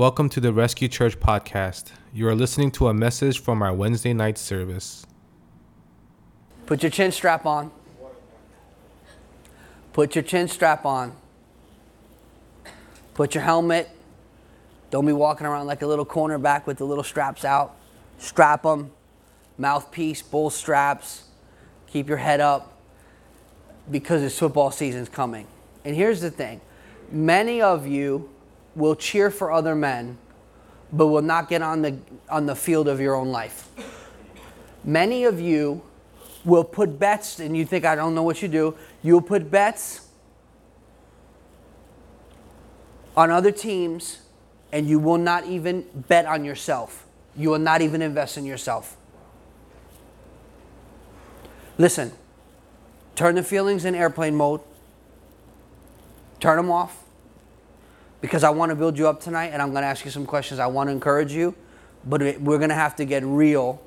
Welcome to the Rescue Church podcast. You are listening to a message from our Wednesday night service. Put your chin strap on. Put your chin strap on. Put your helmet. Don't be walking around like a little cornerback with the little straps out. Strap them. Mouthpiece, bull straps. Keep your head up because it's football season's coming. And here's the thing many of you will cheer for other men, but will not get on the, on the field of your own life. Many of you will put bets, and you think, I don't know what you do. You'll put bets on other teams, and you will not even bet on yourself. You will not even invest in yourself. Listen, turn the feelings in airplane mode, turn them off, because I want to build you up tonight, and I'm going to ask you some questions. I want to encourage you, but we're going to have to get real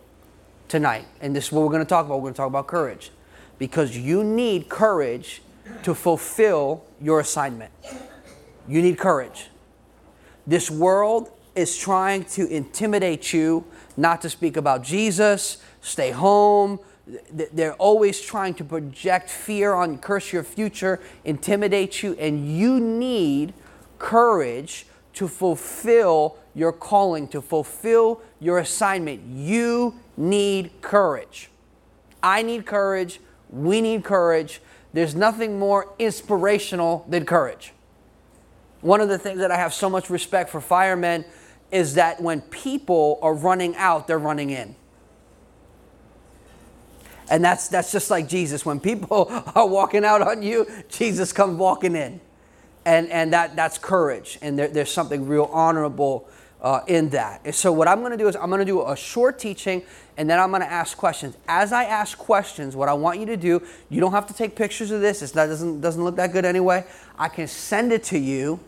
tonight. And this is what we're going to talk about. We're going to talk about courage. Because you need courage to fulfill your assignment. You need courage. This world is trying to intimidate you not to speak about Jesus, stay home. They're always trying to project fear on, curse your future, intimidate you, and you need courage to fulfill your calling, to fulfill your assignment. You need courage. I need courage. We need courage. There's nothing more inspirational than courage. One of the things that I have so much respect for firemen is that when people are running out, they're running in. And that's, that's just like Jesus. When people are walking out on you, Jesus comes walking in. And, and that, that's courage. And there, there's something real honorable uh, in that. And so, what I'm going to do is I'm going to do a short teaching and then I'm going to ask questions. As I ask questions, what I want you to do, you don't have to take pictures of this. It doesn't, doesn't look that good anyway. I can send it to you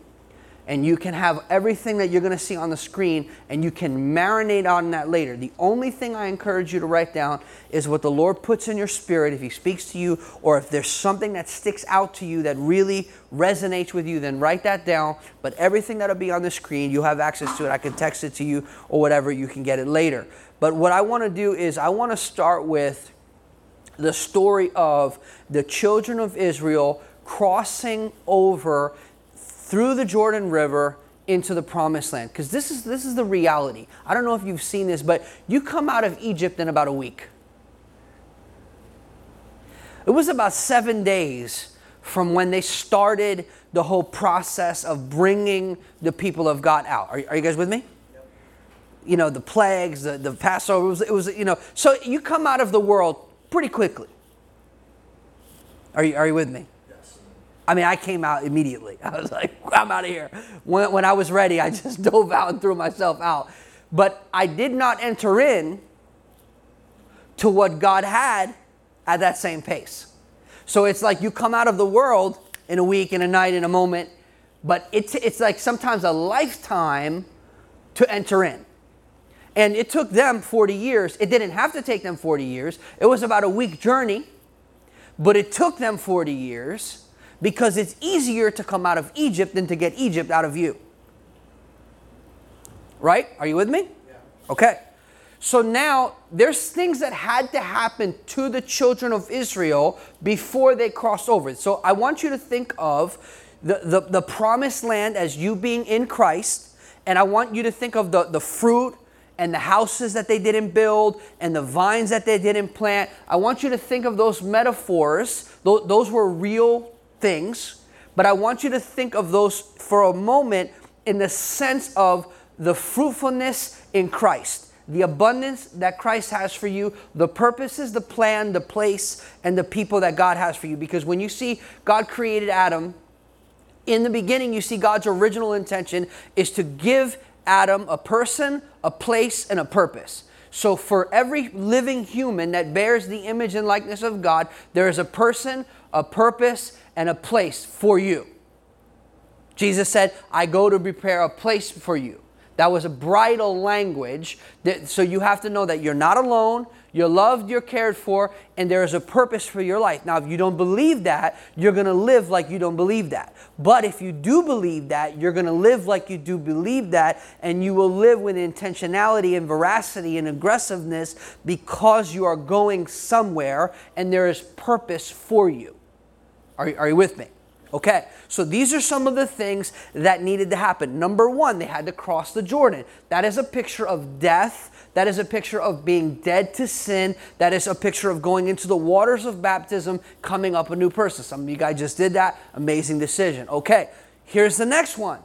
and you can have everything that you're going to see on the screen and you can marinate on that later. The only thing I encourage you to write down is what the Lord puts in your spirit if he speaks to you or if there's something that sticks out to you that really resonates with you, then write that down. But everything that'll be on the screen, you have access to it. I can text it to you or whatever, you can get it later. But what I want to do is I want to start with the story of the children of Israel crossing over through the Jordan River into the promised land because this is this is the reality. I don't know if you've seen this, but you come out of Egypt in about a week. It was about 7 days from when they started the whole process of bringing the people of God out. Are, are you guys with me? Yep. You know, the plagues, the, the Passover, it was, it was, you know, so you come out of the world pretty quickly. Are you, are you with me? I mean, I came out immediately. I was like, I'm out of here. When, when I was ready, I just dove out and threw myself out. But I did not enter in to what God had at that same pace. So it's like you come out of the world in a week, in a night, in a moment, but it's, it's like sometimes a lifetime to enter in. And it took them 40 years. It didn't have to take them 40 years, it was about a week journey, but it took them 40 years because it's easier to come out of Egypt than to get Egypt out of you. Right? Are you with me? Yeah. Okay. So now there's things that had to happen to the children of Israel before they crossed over. So I want you to think of the, the, the promised land as you being in Christ, and I want you to think of the, the fruit and the houses that they didn't build and the vines that they didn't plant. I want you to think of those metaphors. Those, those were real things, but I want you to think of those for a moment in the sense of the fruitfulness in Christ, the abundance that Christ has for you, the purposes, the plan, the place, and the people that God has for you. Because when you see God created Adam, in the beginning, you see God's original intention is to give Adam a person, a place, and a purpose. So, for every living human that bears the image and likeness of God, there is a person, a purpose, and a place for you. Jesus said, I go to prepare a place for you. That was a bridal language. That, so you have to know that you're not alone, you're loved, you're cared for, and there is a purpose for your life. Now, if you don't believe that, you're going to live like you don't believe that. But if you do believe that, you're going to live like you do believe that, and you will live with intentionality and veracity and aggressiveness because you are going somewhere and there is purpose for you. Are, are you with me? Okay, so these are some of the things that needed to happen. Number one, they had to cross the Jordan. That is a picture of death. That is a picture of being dead to sin. That is a picture of going into the waters of baptism, coming up a new person. Some of you guys just did that. Amazing decision. Okay, here's the next one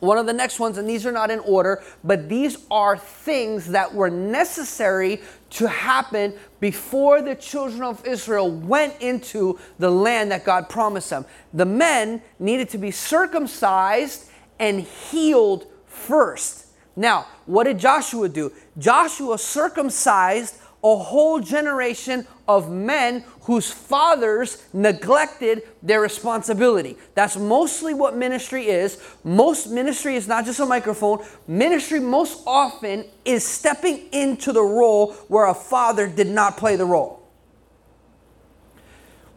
one of the next ones, and these are not in order, but these are things that were necessary to happen before the children of Israel went into the land that God promised them. The men needed to be circumcised and healed first. Now, what did Joshua do? Joshua circumcised a whole generation of men whose fathers neglected their responsibility. That's mostly what ministry is. Most ministry is not just a microphone. Ministry most often is stepping into the role where a father did not play the role.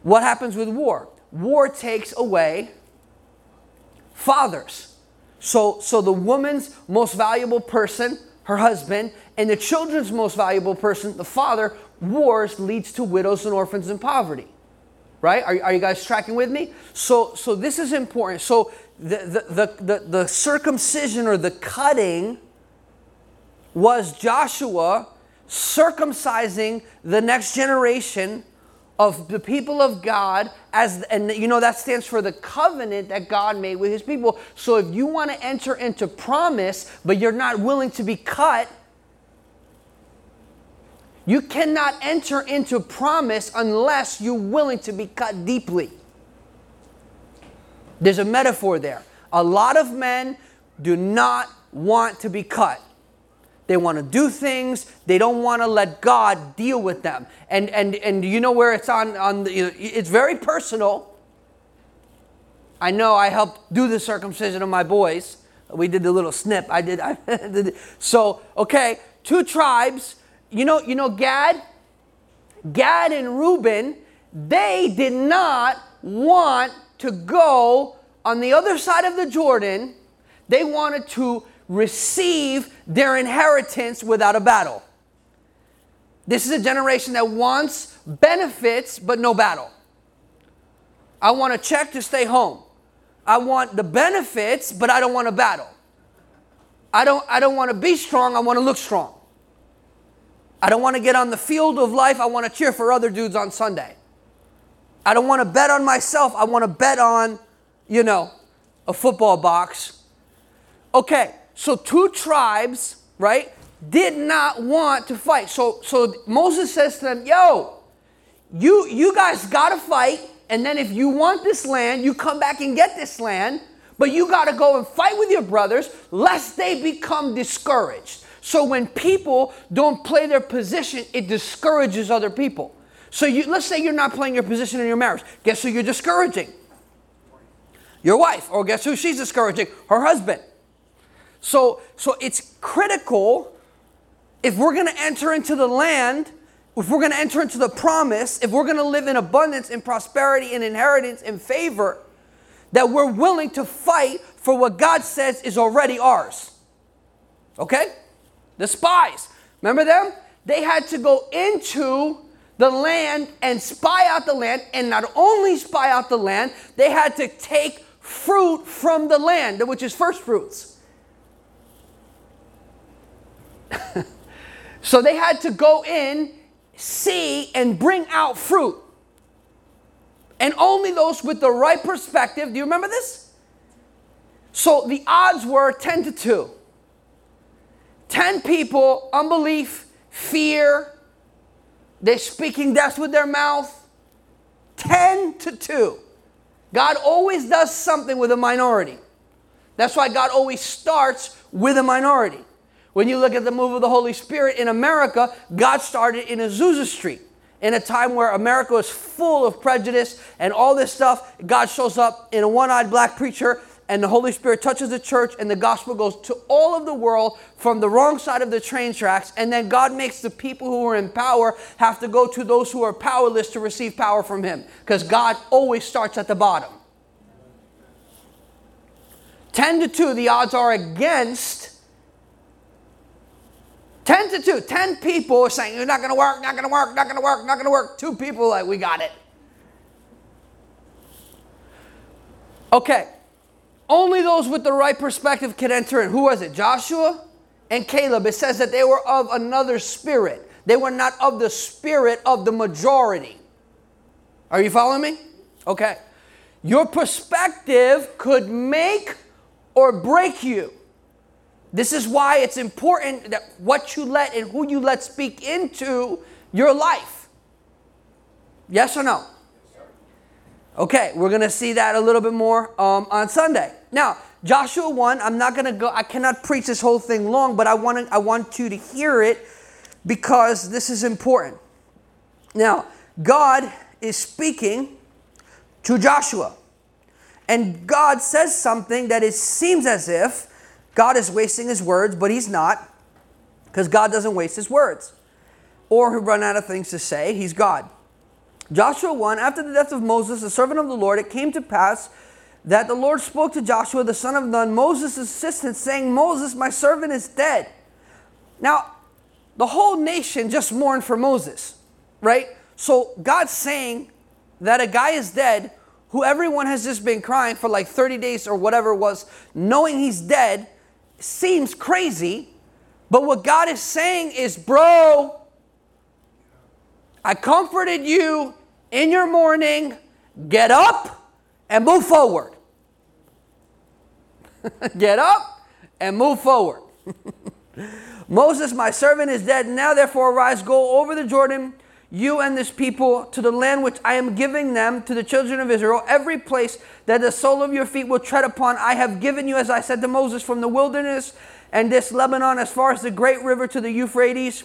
What happens with war? War takes away fathers. So so the woman's most valuable person her husband, and the children's most valuable person, the father, wars leads to widows and orphans and poverty. Right? Are, are you guys tracking with me? So, so this is important. So the, the, the, the, the circumcision or the cutting was Joshua circumcising the next generation of the people of God as and you know that stands for the covenant that God made with his people. So if you want to enter into promise but you're not willing to be cut you cannot enter into promise unless you're willing to be cut deeply. There's a metaphor there. A lot of men do not want to be cut. They want to do things. They don't want to let God deal with them. And and and you know where it's on on the, it's very personal. I know I helped do the circumcision of my boys. We did the little snip. I did. I did. So okay, two tribes. You know you know Gad, Gad and Reuben. They did not want to go on the other side of the Jordan. They wanted to receive their inheritance without a battle. This is a generation that wants benefits but no battle. I want a check to stay home. I want the benefits, but I don't want a battle. I don't, I don't want to be strong, I want to look strong. I don't want to get on the field of life, I want to cheer for other dudes on Sunday. I don't want to bet on myself, I want to bet on, you know, a football box. Okay, so two tribes, right, did not want to fight. So so Moses says to them, "Yo, you you guys got to fight, and then if you want this land, you come back and get this land, but you got to go and fight with your brothers lest they become discouraged." So when people don't play their position, it discourages other people. So you, let's say you're not playing your position in your marriage. Guess who you're discouraging? Your wife. Or guess who she's discouraging? Her husband. So, so it's critical if we're going to enter into the land, if we're going to enter into the promise, if we're going to live in abundance, in prosperity, in inheritance, in favor, that we're willing to fight for what God says is already ours. Okay? The spies, remember them? They had to go into the land and spy out the land, and not only spy out the land, they had to take fruit from the land, which is first fruits. so they had to go in, see, and bring out fruit. And only those with the right perspective. Do you remember this? So the odds were 10 to 2. 10 people, unbelief, fear, they're speaking death with their mouth. 10 to 2. God always does something with a minority. That's why God always starts with a minority. When you look at the move of the Holy Spirit in America, God started in Azusa Street. In a time where America was full of prejudice and all this stuff, God shows up in a one eyed black preacher and the Holy Spirit touches the church, and the gospel goes to all of the world from the wrong side of the train tracks. And then God makes the people who are in power have to go to those who are powerless to receive power from Him. Because God always starts at the bottom. 10 to 2, the odds are against 10 to 2. 10 people are saying, You're not going to work, not going to work, not going to work, not going to work. Two people like, We got it. Okay. Only those with the right perspective can enter in. Who was it? Joshua and Caleb. It says that they were of another spirit. They were not of the spirit of the majority. Are you following me? Okay. Your perspective could make or break you. This is why it's important that what you let and who you let speak into your life. Yes or no? Okay, we're going to see that a little bit more um, on Sunday. Now, Joshua 1, I'm not going to go, I cannot preach this whole thing long, but I want, I want you to hear it because this is important. Now, God is speaking to Joshua. And God says something that it seems as if God is wasting his words, but he's not, because God doesn't waste his words. Or he'll run out of things to say. He's God. Joshua 1 After the death of Moses, the servant of the Lord, it came to pass that the Lord spoke to Joshua, the son of Nun, Moses' assistant, saying, Moses, my servant, is dead. Now, the whole nation just mourned for Moses, right? So God's saying that a guy is dead who everyone has just been crying for like 30 days or whatever it was, knowing he's dead seems crazy, but what God is saying is, bro, I comforted you in your mourning. Get up and move forward. Get up and move forward. Moses, my servant, is dead. Now, therefore, arise, go over the Jordan you and this people to the land which I am giving them to the children of Israel. Every place that the sole of your feet will tread upon, I have given you, as I said to Moses, from the wilderness and this Lebanon as far as the great river to the Euphrates.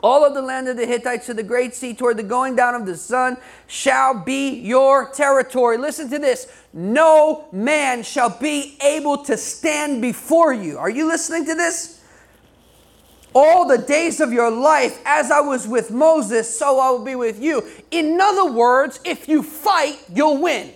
All of the land of the Hittites to the great sea toward the going down of the sun shall be your territory. Listen to this. No man shall be able to stand before you. Are you listening to this? All the days of your life, as I was with Moses, so I will be with you. In other words, if you fight, you'll win.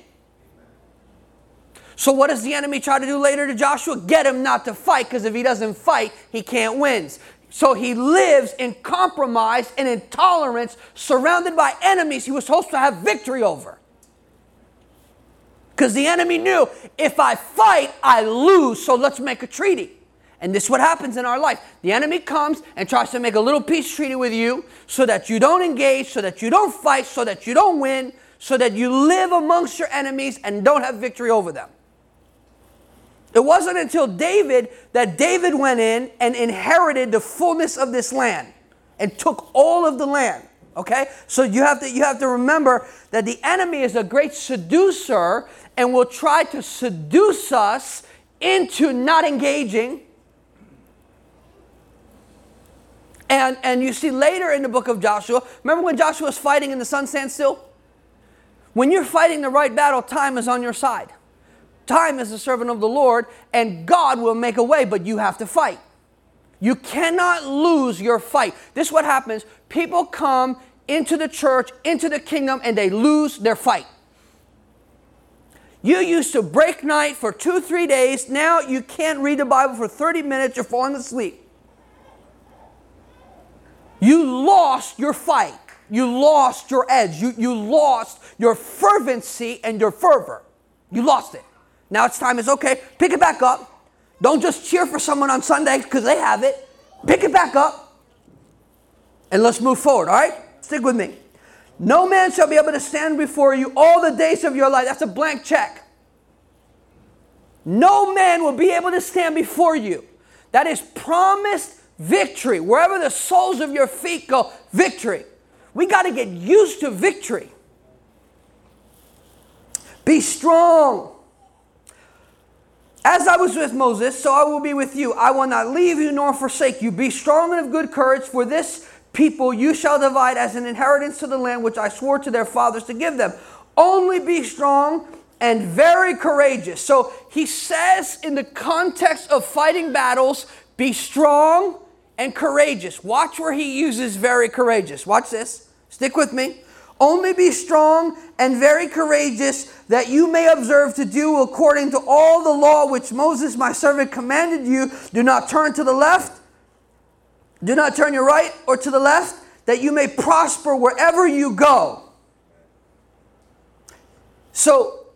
So, what does the enemy try to do later to Joshua? Get him not to fight, because if he doesn't fight, he can't win. So he lives in compromise and intolerance, surrounded by enemies he was supposed to have victory over. Because the enemy knew if I fight, I lose, so let's make a treaty. And this is what happens in our life. The enemy comes and tries to make a little peace treaty with you so that you don't engage, so that you don't fight, so that you don't win, so that you live amongst your enemies and don't have victory over them. It wasn't until David that David went in and inherited the fullness of this land and took all of the land. Okay? So you have to you have to remember that the enemy is a great seducer and will try to seduce us into not engaging And, and you see later in the book of Joshua, remember when Joshua was fighting and the sun stands still? When you're fighting the right battle, time is on your side. Time is the servant of the Lord, and God will make a way, but you have to fight. You cannot lose your fight. This is what happens. People come into the church, into the kingdom, and they lose their fight. You used to break night for two, three days. Now you can't read the Bible for 30 minutes. You're falling asleep. You lost your fight. You lost your edge. You, you lost your fervency and your fervor. You lost it. Now it's time. It's okay. Pick it back up. Don't just cheer for someone on Sunday because they have it. Pick it back up and let's move forward. All right? Stick with me. No man shall be able to stand before you all the days of your life. That's a blank check. No man will be able to stand before you. That is promised Victory. Wherever the soles of your feet go, victory. We got to get used to victory. Be strong. As I was with Moses, so I will be with you. I will not leave you nor forsake you. Be strong and of good courage, for this people you shall divide as an inheritance to the land which I swore to their fathers to give them. Only be strong and very courageous. So he says, in the context of fighting battles, be strong and courageous. Watch where he uses very courageous. Watch this. Stick with me. Only be strong and very courageous, that you may observe to do according to all the law which Moses, my servant, commanded you. Do not turn to the left, do not turn your right or to the left, that you may prosper wherever you go. So,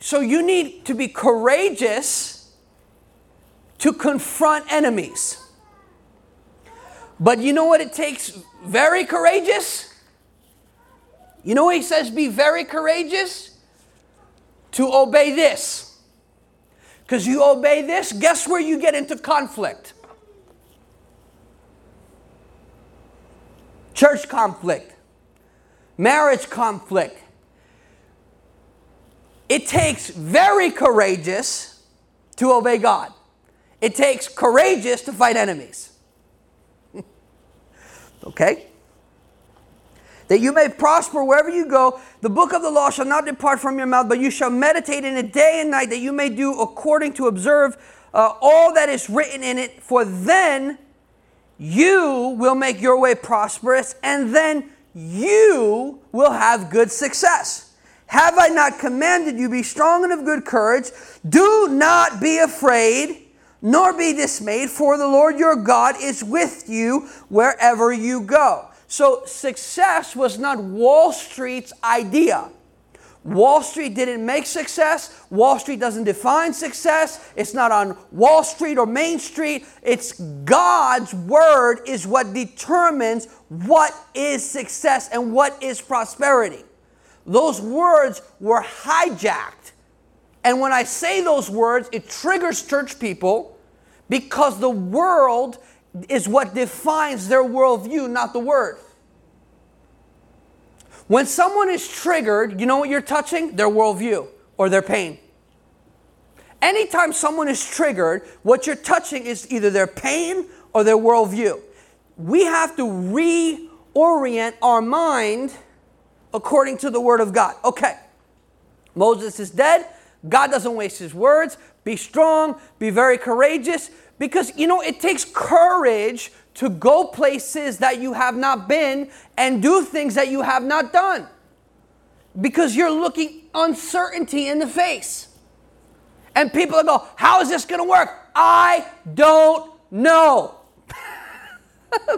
so you need to be courageous to confront enemies. But you know what it takes? Very courageous. You know he says? Be very courageous to obey this. Because you obey this, guess where you get into conflict? Church conflict, marriage conflict. It takes very courageous to obey God. It takes courageous to fight enemies. okay? That you may prosper wherever you go. The book of the law shall not depart from your mouth, but you shall meditate in it day and night, that you may do according to observe uh, all that is written in it. For then you will make your way prosperous, and then you will have good success. Have I not commanded you, be strong and of good courage? Do not be afraid nor be dismayed, for the Lord your God is with you wherever you go. So, success was not Wall Street's idea. Wall Street didn't make success. Wall Street doesn't define success. It's not on Wall Street or Main Street. It's God's word is what determines what is success and what is prosperity. Those words were hijacked and when I say those words, it triggers church people because the world is what defines their worldview, not the word. When someone is triggered, you know what you're touching? Their worldview or their pain. Anytime someone is triggered, what you're touching is either their pain or their worldview. We have to reorient our mind according to the Word of God. Okay, Moses is dead. God doesn't waste his words. Be strong, be very courageous, because you know, it takes courage to go places that you have not been and do things that you have not done. Because you're looking uncertainty in the face. And people go, How is this going to work? I don't know.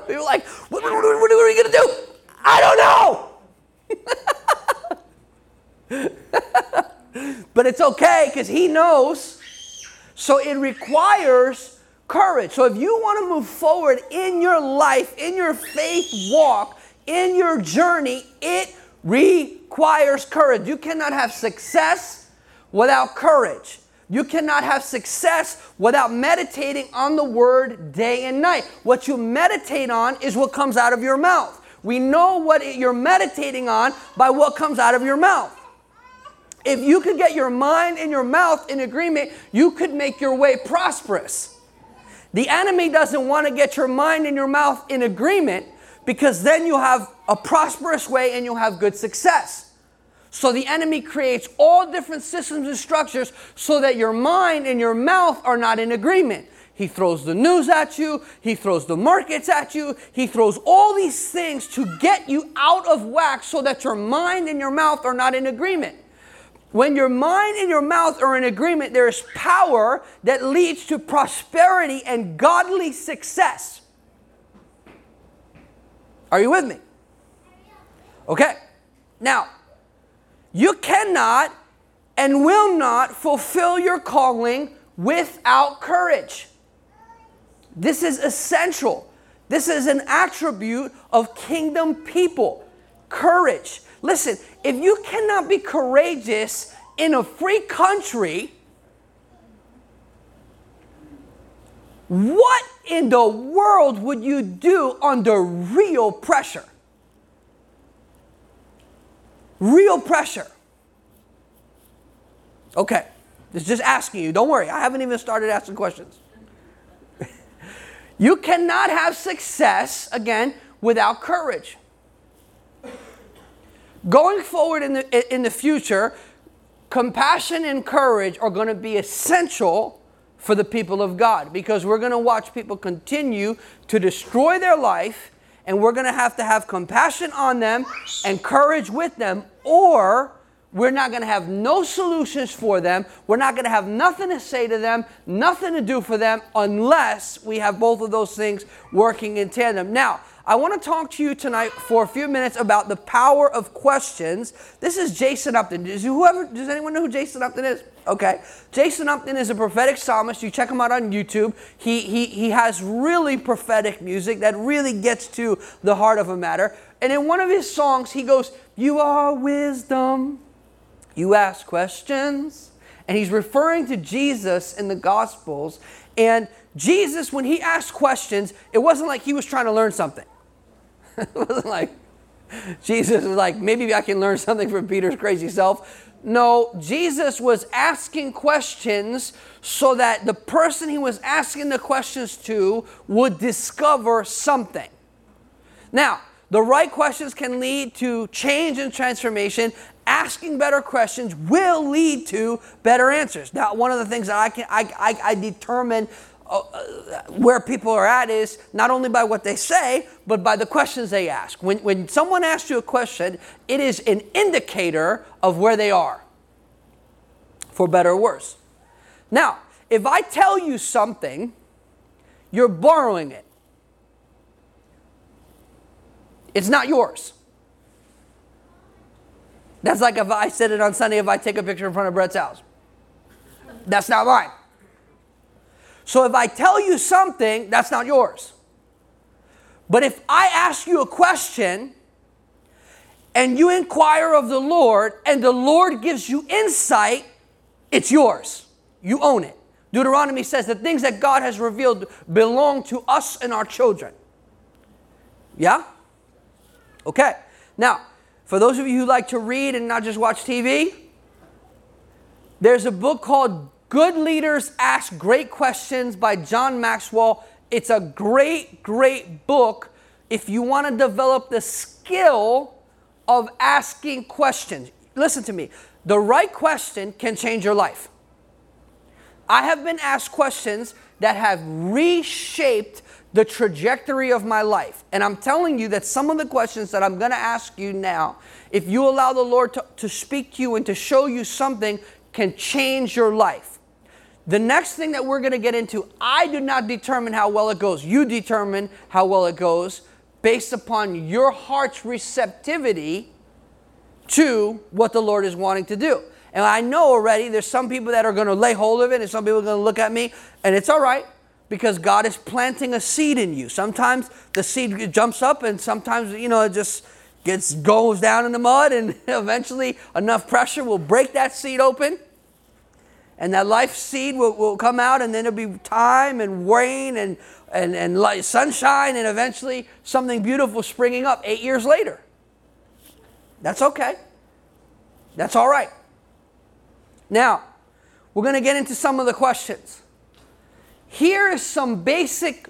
people are like, what, what, what are you going to do? I don't know. but it's okay because He knows. So it requires courage. So if you want to move forward in your life, in your faith walk, in your journey, it requires courage. You cannot have success without courage. You cannot have success without meditating on the word day and night. What you meditate on is what comes out of your mouth. We know what you're meditating on by what comes out of your mouth. If you could get your mind and your mouth in agreement, you could make your way prosperous. The enemy doesn't want to get your mind and your mouth in agreement because then you'll have a prosperous way and you'll have good success. So the enemy creates all different systems and structures so that your mind and your mouth are not in agreement. He throws the news at you, he throws the markets at you, he throws all these things to get you out of whack so that your mind and your mouth are not in agreement. When your mind and your mouth are in agreement, there is power that leads to prosperity and godly success. Are you with me? Okay. Now, you cannot and will not fulfill your calling without courage. This is essential. This is an attribute of kingdom people courage. Listen, if you cannot be courageous in a free country, what in the world would you do under real pressure? Real pressure. Okay, it's just asking you. Don't worry, I haven't even started asking questions. you cannot have success, again, without courage. Going forward in the, in the future, compassion and courage are going to be essential for the people of God because we're going to watch people continue to destroy their life and we're going to have to have compassion on them and courage with them or we're not going to have no solutions for them. We're not going to have nothing to say to them, nothing to do for them unless we have both of those things working in tandem. Now, I want to talk to you tonight for a few minutes about the power of questions. This is Jason Upton. Does whoever does anyone know who Jason Upton is? Okay. Jason Upton is a prophetic psalmist. You check him out on YouTube. He he he has really prophetic music that really gets to the heart of a matter. And in one of his songs, he goes, "You are wisdom. You ask questions." And he's referring to Jesus in the Gospels. And Jesus, when he asked questions, it wasn't like he was trying to learn something. it wasn't like Jesus was like, maybe I can learn something from Peter's crazy self. No, Jesus was asking questions so that the person he was asking the questions to would discover something. Now, the right questions can lead to change and transformation. Asking better questions will lead to better answers. Now, one of the things that I can I, I, I determine Uh, where people are at is not only by what they say, but by the questions they ask. When, when someone asks you a question, it is an indicator of where they are, for better or worse. Now, if I tell you something, you're borrowing it. It's not yours. That's like if I said it on Sunday, if I take a picture in front of Brett's house. That's not mine. So if I tell you something, that's not yours. But if I ask you a question and you inquire of the Lord and the Lord gives you insight, it's yours. You own it. Deuteronomy says the things that God has revealed belong to us and our children. Yeah? Okay. Now, for those of you who like to read and not just watch TV, there's a book called Good Leaders Ask Great Questions by John Maxwell. It's a great, great book if you want to develop the skill of asking questions. Listen to me. The right question can change your life. I have been asked questions that have reshaped the trajectory of my life. And I'm telling you that some of the questions that I'm going to ask you now, if you allow the Lord to, to speak to you and to show you something, can change your life. The next thing that we're going to get into, I do not determine how well it goes. You determine how well it goes based upon your heart's receptivity to what the Lord is wanting to do. And I know already there's some people that are going to lay hold of it and some people are going to look at me, and it's all right because God is planting a seed in you. Sometimes the seed jumps up and sometimes, you know, it just gets goes down in the mud and eventually enough pressure will break that seed open and that life seed will, will come out, and then it'll be time and rain and, and, and light, sunshine, and eventually something beautiful springing up eight years later. That's okay. That's all right. Now, we're going to get into some of the questions. Here is some basic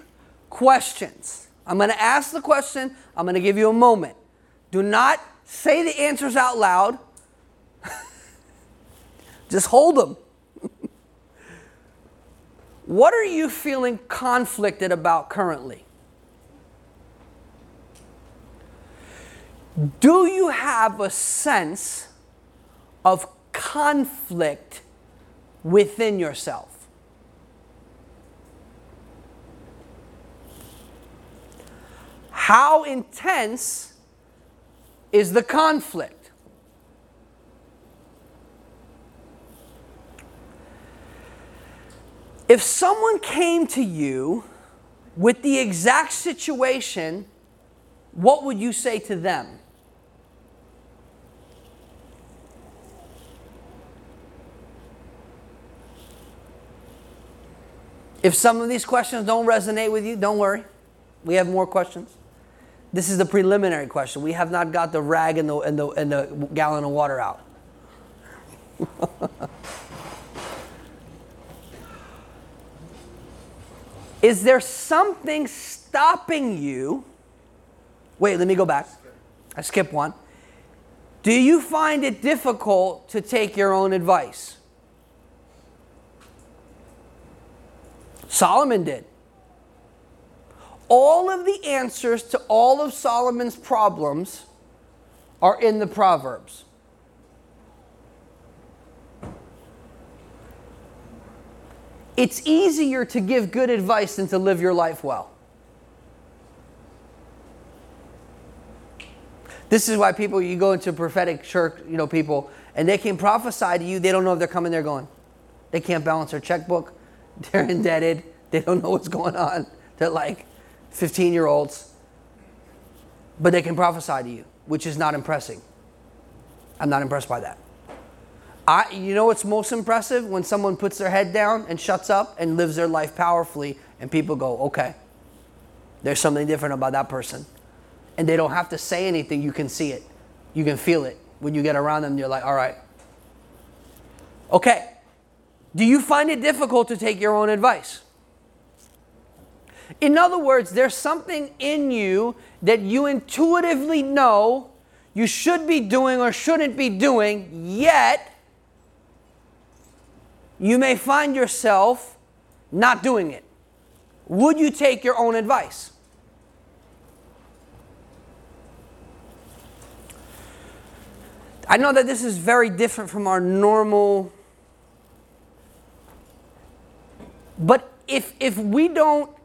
questions. I'm going to ask the question, I'm going to give you a moment. Do not say the answers out loud. Just hold them. What are you feeling conflicted about currently? Do you have a sense of conflict within yourself? How intense is the conflict? If someone came to you with the exact situation, what would you say to them? If some of these questions don't resonate with you, don't worry. We have more questions. This is the preliminary question. We have not got the rag and the, and the, and the gallon of water out. Is there something stopping you? Wait, let me go back. I skipped one. Do you find it difficult to take your own advice? Solomon did. All of the answers to all of Solomon's problems are in the Proverbs. It's easier to give good advice than to live your life well. This is why people, you go into prophetic church, you know, people, and they can prophesy to you, they don't know if they're coming, they're going. They can't balance their checkbook, they're indebted, they don't know what's going on. They're like 15 year olds. But they can prophesy to you, which is not impressing. I'm not impressed by that. I, you know what's most impressive? When someone puts their head down and shuts up and lives their life powerfully, and people go, okay, there's something different about that person. And they don't have to say anything, you can see it, you can feel it. When you get around them, you're like, all right. Okay, do you find it difficult to take your own advice? In other words, there's something in you that you intuitively know you should be doing or shouldn't be doing, yet you may find yourself not doing it. Would you take your own advice? I know that this is very different from our normal. But if, if we don't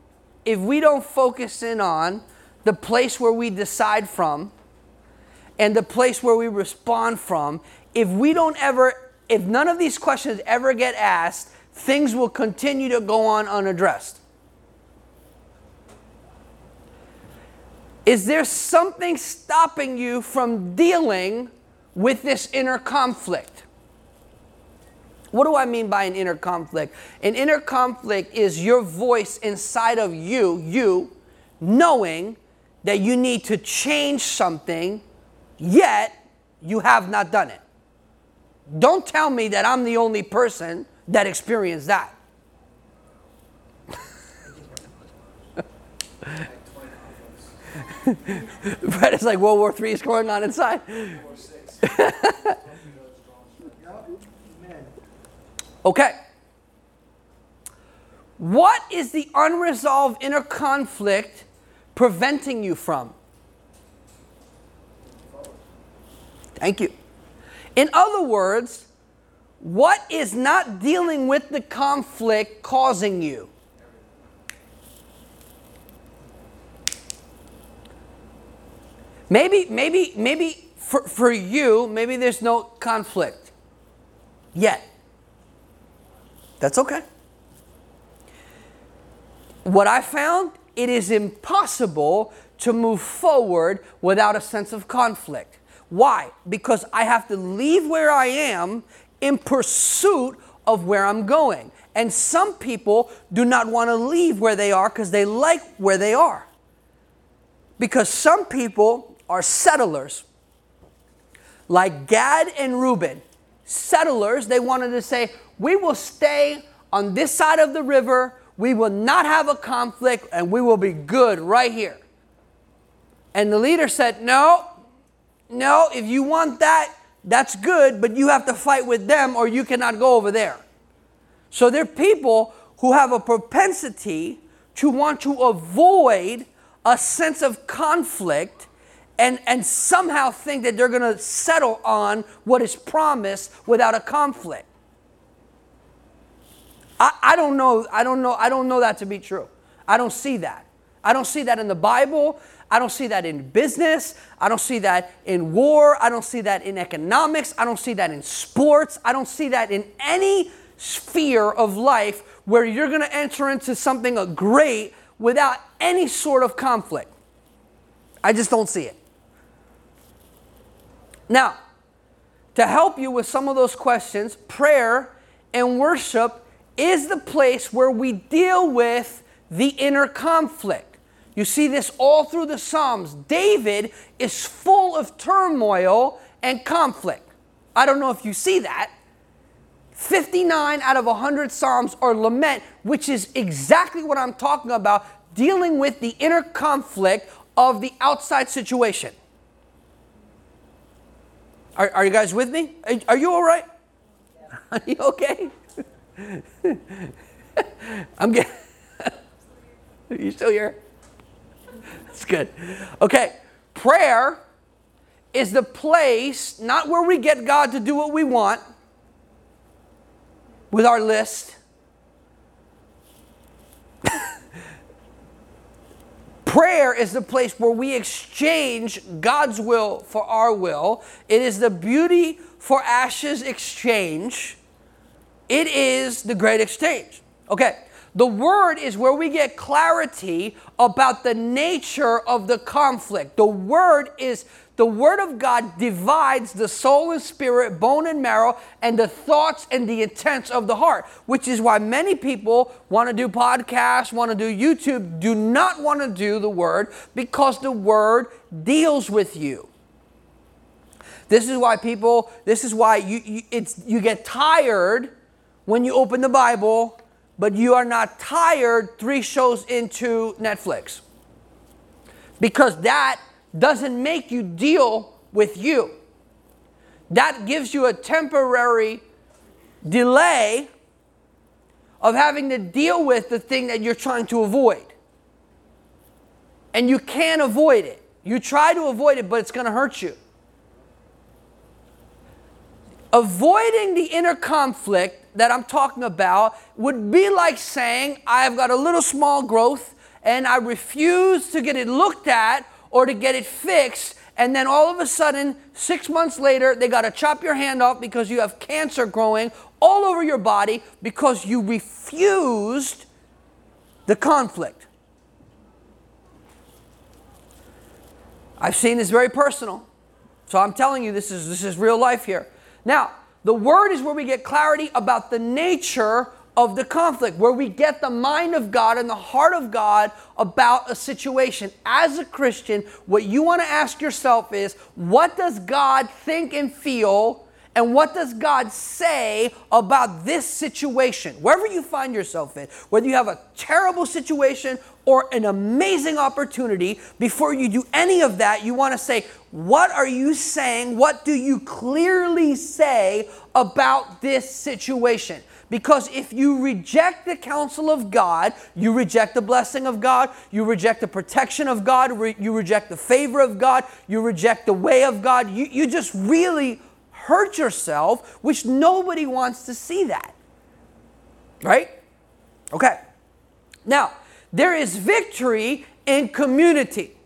if we don't focus in on the place where we decide from and the place where we respond from, if we don't ever if none of these questions ever get asked, things will continue to go on unaddressed. Is there something stopping you from dealing with this inner conflict? What do I mean by an inner conflict? An inner conflict is your voice inside of you, you, knowing that you need to change something, yet you have not done it. Don't tell me that I'm the only person that experienced that. Brett is like World War III is going on inside. okay. What is the unresolved inner conflict preventing you from? Thank you. In other words, what is not dealing with the conflict causing you? Maybe, maybe, maybe for, for you, maybe there's no conflict yet. That's okay. What I found, it is impossible to move forward without a sense of conflict. Why? Because I have to leave where I am in pursuit of where I'm going. And some people do not want to leave where they are because they like where they are. Because some people are settlers, like Gad and Reuben. Settlers, they wanted to say, We will stay on this side of the river, we will not have a conflict, and we will be good right here. And the leader said, No, no, if you want that, that's good, but you have to fight with them or you cannot go over there. So there are people who have a propensity to want to avoid a sense of conflict and, and somehow think that they're going to settle on what is promised without a conflict. I, I don't know, I don't know, I don't know that to be true. I don't see that. I don't see that in the Bible. I don't see that in business. I don't see that in war. I don't see that in economics. I don't see that in sports. I don't see that in any sphere of life where you're going to enter into something great without any sort of conflict. I just don't see it. Now, to help you with some of those questions, prayer and worship is the place where we deal with the inner conflict. You see this all through the Psalms. David is full of turmoil and conflict. I don't know if you see that. 59 out of 100 Psalms are lament, which is exactly what I'm talking about, dealing with the inner conflict of the outside situation. Are, are you guys with me? Are, are you all right? Are you okay? I'm getting. you still here? That's good. Okay, prayer is the place, not where we get God to do what we want with our list. Prayer is the place where we exchange God's will for our will. It is the beauty for ashes exchange. It is the great exchange. Okay, the word is where we get clarity about the nature of the conflict. The word is the word of God divides the soul and spirit, bone and marrow, and the thoughts and the intents of the heart, which is why many people want to do podcasts, want to do YouTube, do not want to do the word because the word deals with you. This is why people, this is why you, you, it's, you get tired when you open the Bible but you are not tired three shows into Netflix. Because that doesn't make you deal with you. That gives you a temporary delay of having to deal with the thing that you're trying to avoid. And you can't avoid it. You try to avoid it, but it's going to hurt you. Avoiding the inner conflict that I'm talking about would be like saying, I've got a little small growth and I refuse to get it looked at or to get it fixed. And then all of a sudden, six months later, they got to chop your hand off because you have cancer growing all over your body because you refused the conflict. I've seen this very personal. So I'm telling you, this is, this is real life here. Now, the word is where we get clarity about the nature of the conflict, where we get the mind of God and the heart of God about a situation. As a Christian, what you want to ask yourself is what does God think and feel? And what does God say about this situation? Wherever you find yourself in, whether you have a terrible situation or an amazing opportunity, before you do any of that, you want to say, What are you saying? What do you clearly say about this situation? Because if you reject the counsel of God, you reject the blessing of God, you reject the protection of God, you reject the favor of God, you reject the way of God, you, you just really hurt yourself, which nobody wants to see that. Right? Okay. Now, there is victory in community.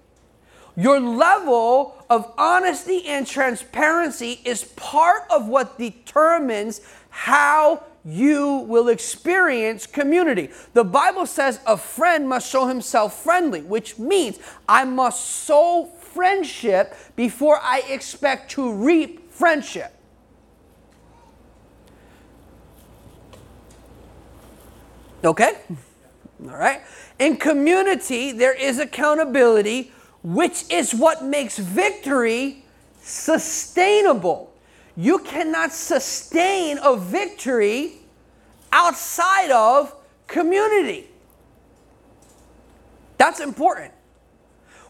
Your level of honesty and transparency is part of what determines how you will experience community. The Bible says a friend must show himself friendly, which means I must sow friendship before I expect to reap friendship. Okay? All right? In community, there is accountability, which is what makes victory sustainable. You cannot sustain a victory outside of community. That's important.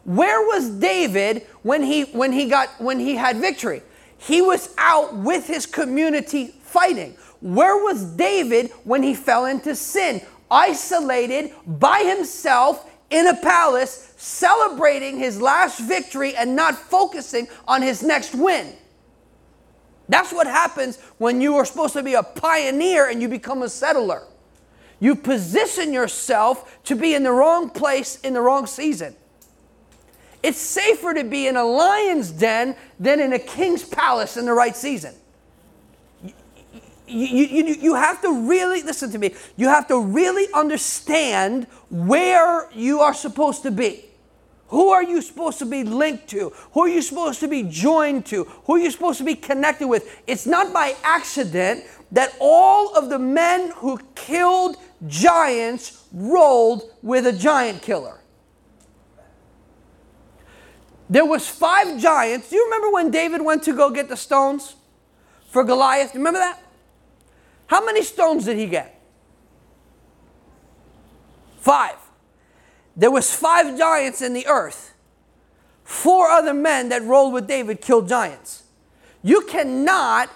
Where was David when he when he got when he had victory? He was out with his community fighting. Where was David when he fell into sin? isolated by himself in a palace, celebrating his last victory and not focusing on his next win. That's what happens when you are supposed to be a pioneer and you become a settler. You position yourself to be in the wrong place in the wrong season. It's safer to be in a lion's den than in a king's palace in the right season you, you, you have to really, listen to me, you have to really understand where you are supposed to be. Who are you supposed to be linked to? Who are you supposed to be joined to? Who are you supposed to be connected with? It's not by accident that all of the men who killed giants rolled with a giant killer. There was five giants. Do you remember when David went to go get the stones for Goliath? Remember that? How many stones did he get? Five. There was five giants in the earth. Four other men that rolled with David killed giants. You cannot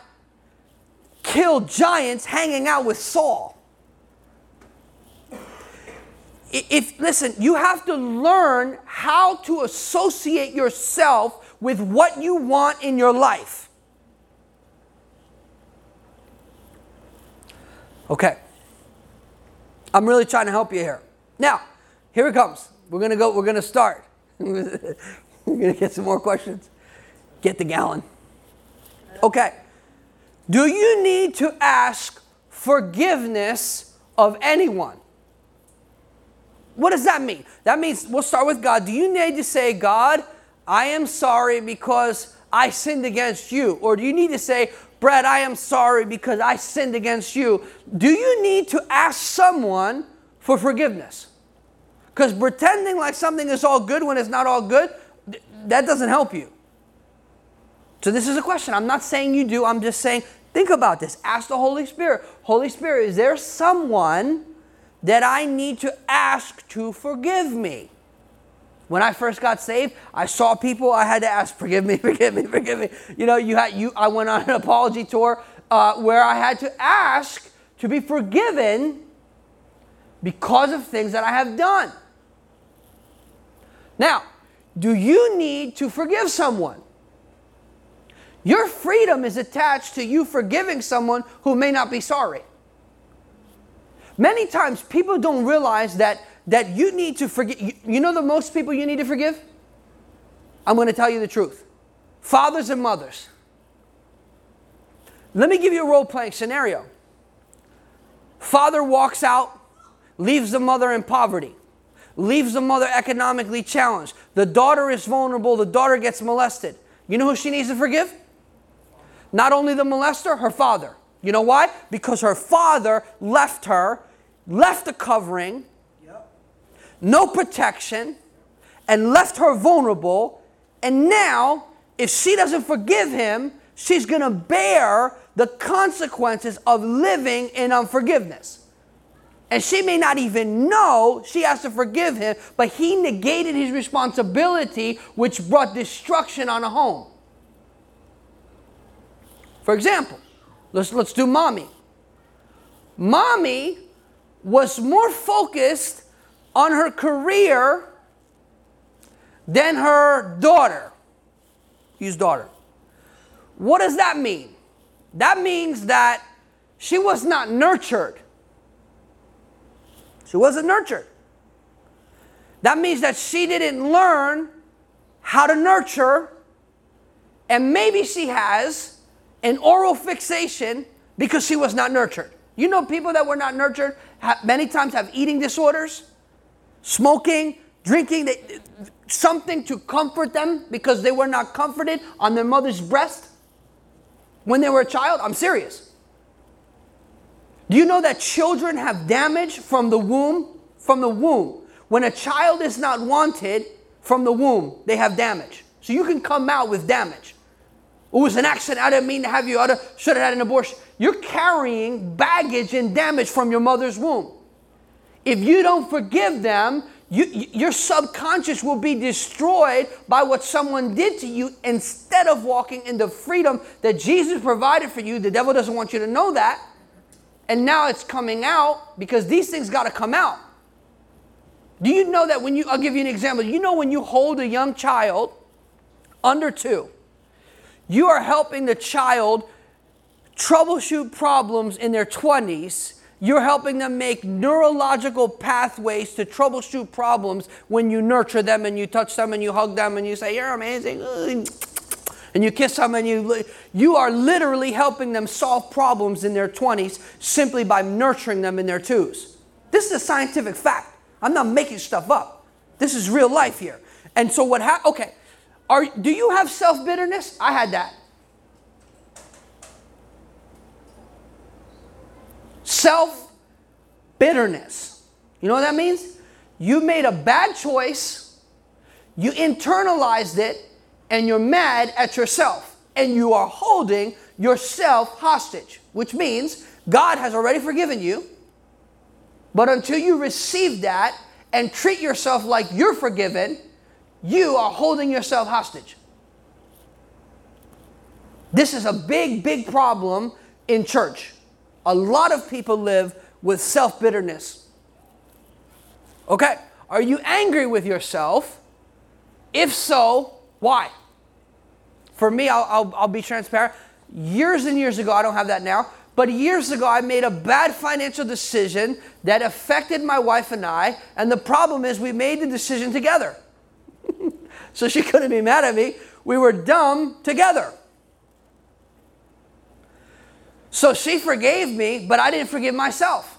kill giants hanging out with Saul. If listen, you have to learn how to associate yourself with what you want in your life. Okay. I'm really trying to help you here. Now, here it comes. We're gonna go, we're gonna start. we're gonna get some more questions. Get the gallon. Okay. Do you need to ask forgiveness of anyone? What does that mean? That means we'll start with God. Do you need to say, God, I am sorry because I sinned against you? Or do you need to say, Brad, I am sorry because I sinned against you? Do you need to ask someone for forgiveness? Because pretending like something is all good when it's not all good, that doesn't help you. So, this is a question. I'm not saying you do, I'm just saying, think about this. Ask the Holy Spirit Holy Spirit, is there someone that I need to ask to forgive me? When I first got saved, I saw people I had to ask, forgive me, forgive me, forgive me. You know, you had you I went on an apology tour uh, where I had to ask to be forgiven because of things that I have done. Now, do you need to forgive someone? Your freedom is attached to you forgiving someone who may not be sorry. Many times people don't realize that, that you need to forgive. You, you know the most people you need to forgive? I'm going to tell you the truth fathers and mothers. Let me give you a role playing scenario. Father walks out, leaves the mother in poverty, leaves the mother economically challenged. The daughter is vulnerable, the daughter gets molested. You know who she needs to forgive? Not only the molester, her father. You know why? Because her father left her, left the covering, yep. no protection, and left her vulnerable. And now, if she doesn't forgive him, she's going to bear the consequences of living in unforgiveness. And she may not even know she has to forgive him, but he negated his responsibility, which brought destruction on a home. For example, let's, let's do mommy. Mommy was more focused on her career than her daughter. Use daughter. What does that mean? That means that she was not nurtured. She wasn't nurtured. That means that she didn't learn how to nurture, and maybe she has an oral fixation because she was not nurtured. You know, people that were not nurtured have, many times have eating disorders, smoking, drinking, they, something to comfort them because they were not comforted on their mother's breast when they were a child. I'm serious. Do you know that children have damage from the womb? From the womb. When a child is not wanted from the womb, they have damage. So you can come out with damage. It was an accident. I didn't mean to have you. I should have had an abortion. You're carrying baggage and damage from your mother's womb. If you don't forgive them, you, your subconscious will be destroyed by what someone did to you instead of walking in the freedom that Jesus provided for you. The devil doesn't want you to know that. And now it's coming out because these things got to come out. Do you know that when you, I'll give you an example. You know when you hold a young child under two, you are helping the child troubleshoot problems in their 20s. You're helping them make neurological pathways to troubleshoot problems when you nurture them and you touch them and you hug them and you say, You're amazing. And you kiss them and you, you are literally helping them solve problems in their 20s simply by nurturing them in their twos. This is a scientific fact. I'm not making stuff up. This is real life here. And so what happened? Okay, are, do you have self bitterness? I had that. Self bitterness. You know what that means? You made a bad choice, you internalized it, and you're mad at yourself. And you are holding yourself hostage, which means God has already forgiven you. But until you receive that and treat yourself like you're forgiven, you are holding yourself hostage. This is a big, big problem in church. A lot of people live with self bitterness. Okay, are you angry with yourself? If so, why? For me, I'll, I'll, I'll, be transparent. Years and years ago, I don't have that now, but years ago, I made a bad financial decision that affected my wife and I. And the problem is, we made the decision together. So she couldn't be mad at me. We were dumb together. So she forgave me, but I didn't forgive myself.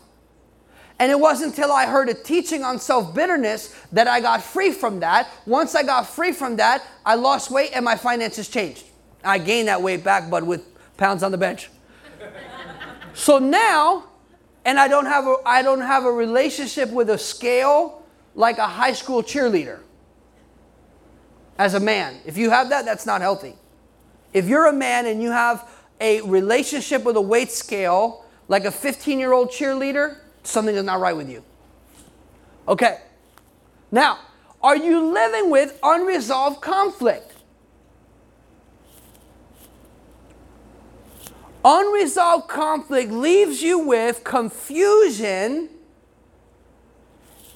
And it wasn't until I heard a teaching on self bitterness that I got free from that. Once I got free from that, I lost weight and my finances changed. I gained that weight back, but with pounds on the bench. so now, and I don't have a, I don't have a relationship with a scale like a high school cheerleader. As a man, if you have that, that's not healthy. If you're a man and you have a relationship with a weight scale like a 15 year old cheerleader, something is not right with you. Okay. Now, are you living with unresolved conflict? Unresolved conflict leaves you with confusion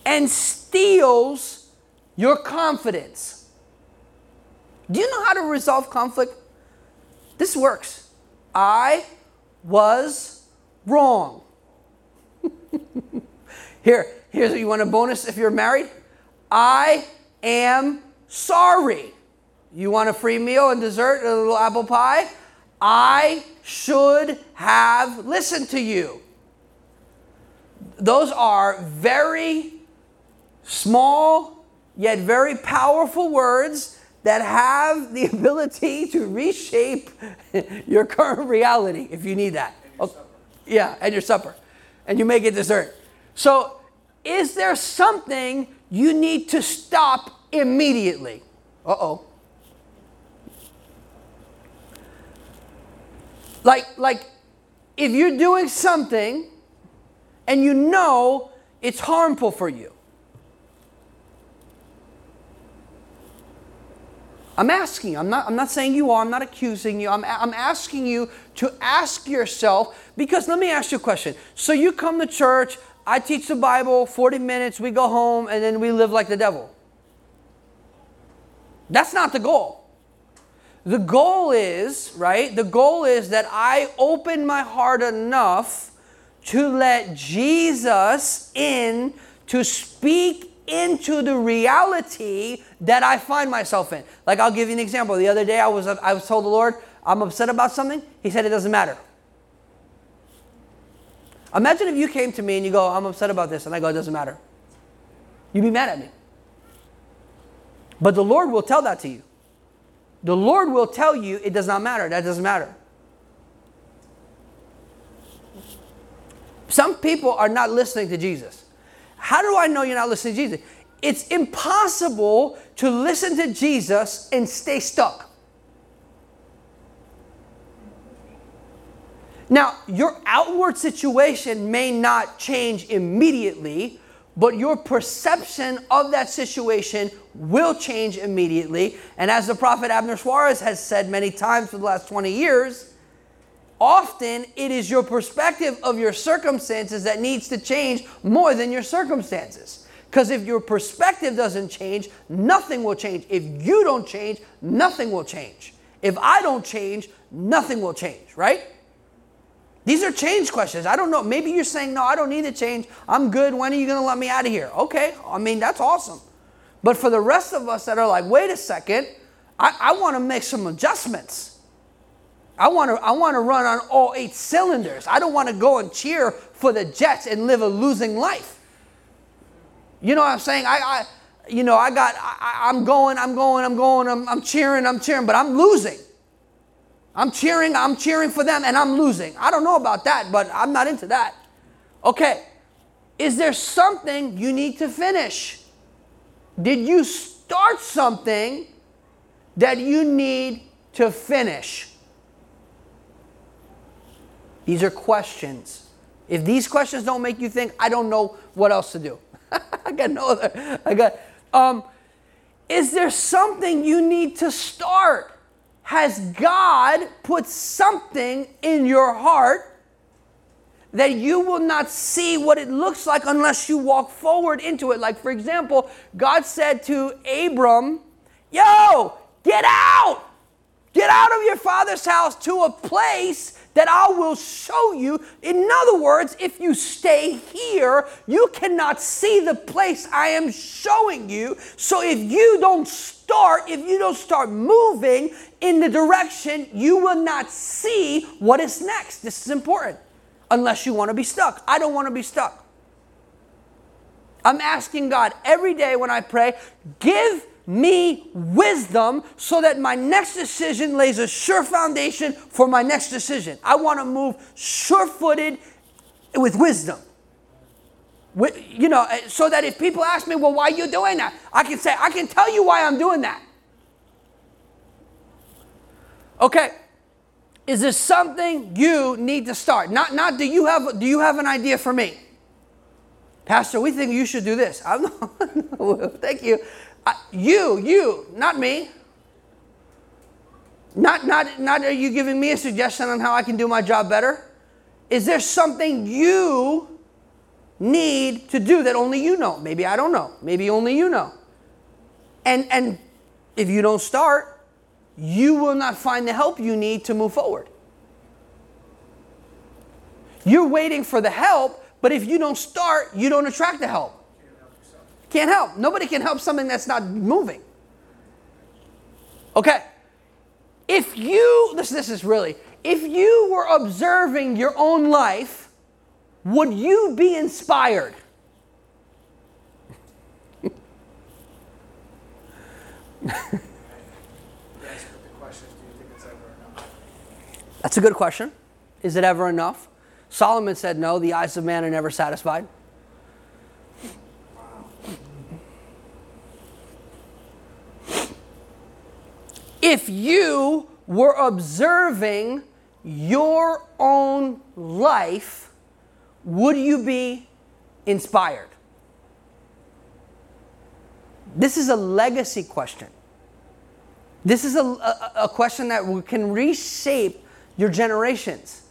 and steals your confidence. Do you know how to resolve conflict? This works. I was wrong. Here, here's what you want a bonus if you're married. I am sorry. You want a free meal and dessert, a little apple pie? I should have listened to you. Those are very small yet very powerful words that have the ability to reshape your current reality if you need that. Okay. Yeah, and your supper and you make it dessert. So, is there something you need to stop immediately? Uh oh. Like, like, if you're doing something and you know it's harmful for you, I'm asking you, I'm not, I'm not saying you are, I'm not accusing you. I'm, I'm asking you to ask yourself, because let me ask you a question. So you come to church, I teach the Bible, 40 minutes, we go home, and then we live like the devil. That's not the goal. The goal is, right? The goal is that I open my heart enough to let Jesus in to speak into the reality that I find myself in. Like I'll give you an example. The other day I was I was told the Lord, I'm upset about something. He said it doesn't matter. Imagine if you came to me and you go, I'm upset about this, and I go, it doesn't matter. You'd be mad at me. But the Lord will tell that to you. The Lord will tell you it does not matter. That doesn't matter. Some people are not listening to Jesus. How do I know you're not listening to Jesus? It's impossible to listen to Jesus and stay stuck. Now, your outward situation may not change immediately, but your perception of that situation will change immediately. And as the prophet Abner Suarez has said many times for the last 20 years, Often it is your perspective of your circumstances that needs to change more than your circumstances. Because if your perspective doesn't change, nothing will change. If you don't change, nothing will change. If I don't change, nothing will change, right? These are change questions. I don't know. Maybe you're saying, no, I don't need to change. I'm good. When are you going to let me out of here? Okay. I mean, that's awesome. But for the rest of us that are like, wait a second, I, I want to make some adjustments. I want to I want to run on all eight cylinders. I don't want to go and cheer for the Jets and live a losing life. You know what I'm saying? I, I you know, I got I, am going, I'm going, I'm going, I'm, I'm cheering, I'm cheering, but I'm losing. I'm cheering, I'm cheering for them and I'm losing. I don't know about that, but I'm not into that. Okay. Is there something you need to finish? Did you start something that you need to finish? These are questions. If these questions don't make you think, I don't know what else to do. I got no other. I got. Um, is there something you need to start? has God put something in your heart that you will not see what it looks like unless you walk forward into it? Like, for example, God said to Abram, Yo, get out! Get out of your father's house to a place that I will show you. In other words, if you stay here, you cannot see the place I am showing you. So if you don't start, if you don't start moving in the direction, you will not see what is next. This is important. Unless you want to be stuck. I don't want to be stuck. I'm asking God every day when I pray, give me wisdom so that my next decision lays a sure foundation for my next decision. I want to move sure footed with wisdom. You know, eh, so that if people ask me, well, why are you doing that? I can say, I can tell you why I'm doing that. Okay. Is there something you need to start? Not, not do you have do you have an idea for me? Pastor, we think you should do this. I'm not, thank you. You, you, not me. Not, not, not are you giving me a suggestion on how I can do my job better? Is there something you need to do that only you know? Maybe I don't know. Maybe only you know. And, and if you don't start, you will not find the help you need to move forward. You're waiting for the help, but if you don't start, you don't attract the help. Can't help. Nobody can help something that's not moving. Okay. If you, this, this is really, if you were observing your own life, would you be inspired? That's a good question. Is it ever enough? Solomon said, No, the eyes of man are never satisfied. If you were observing your own life, would you be inspired? This is a legacy question. This is a, a, a, question that can reshape your generations.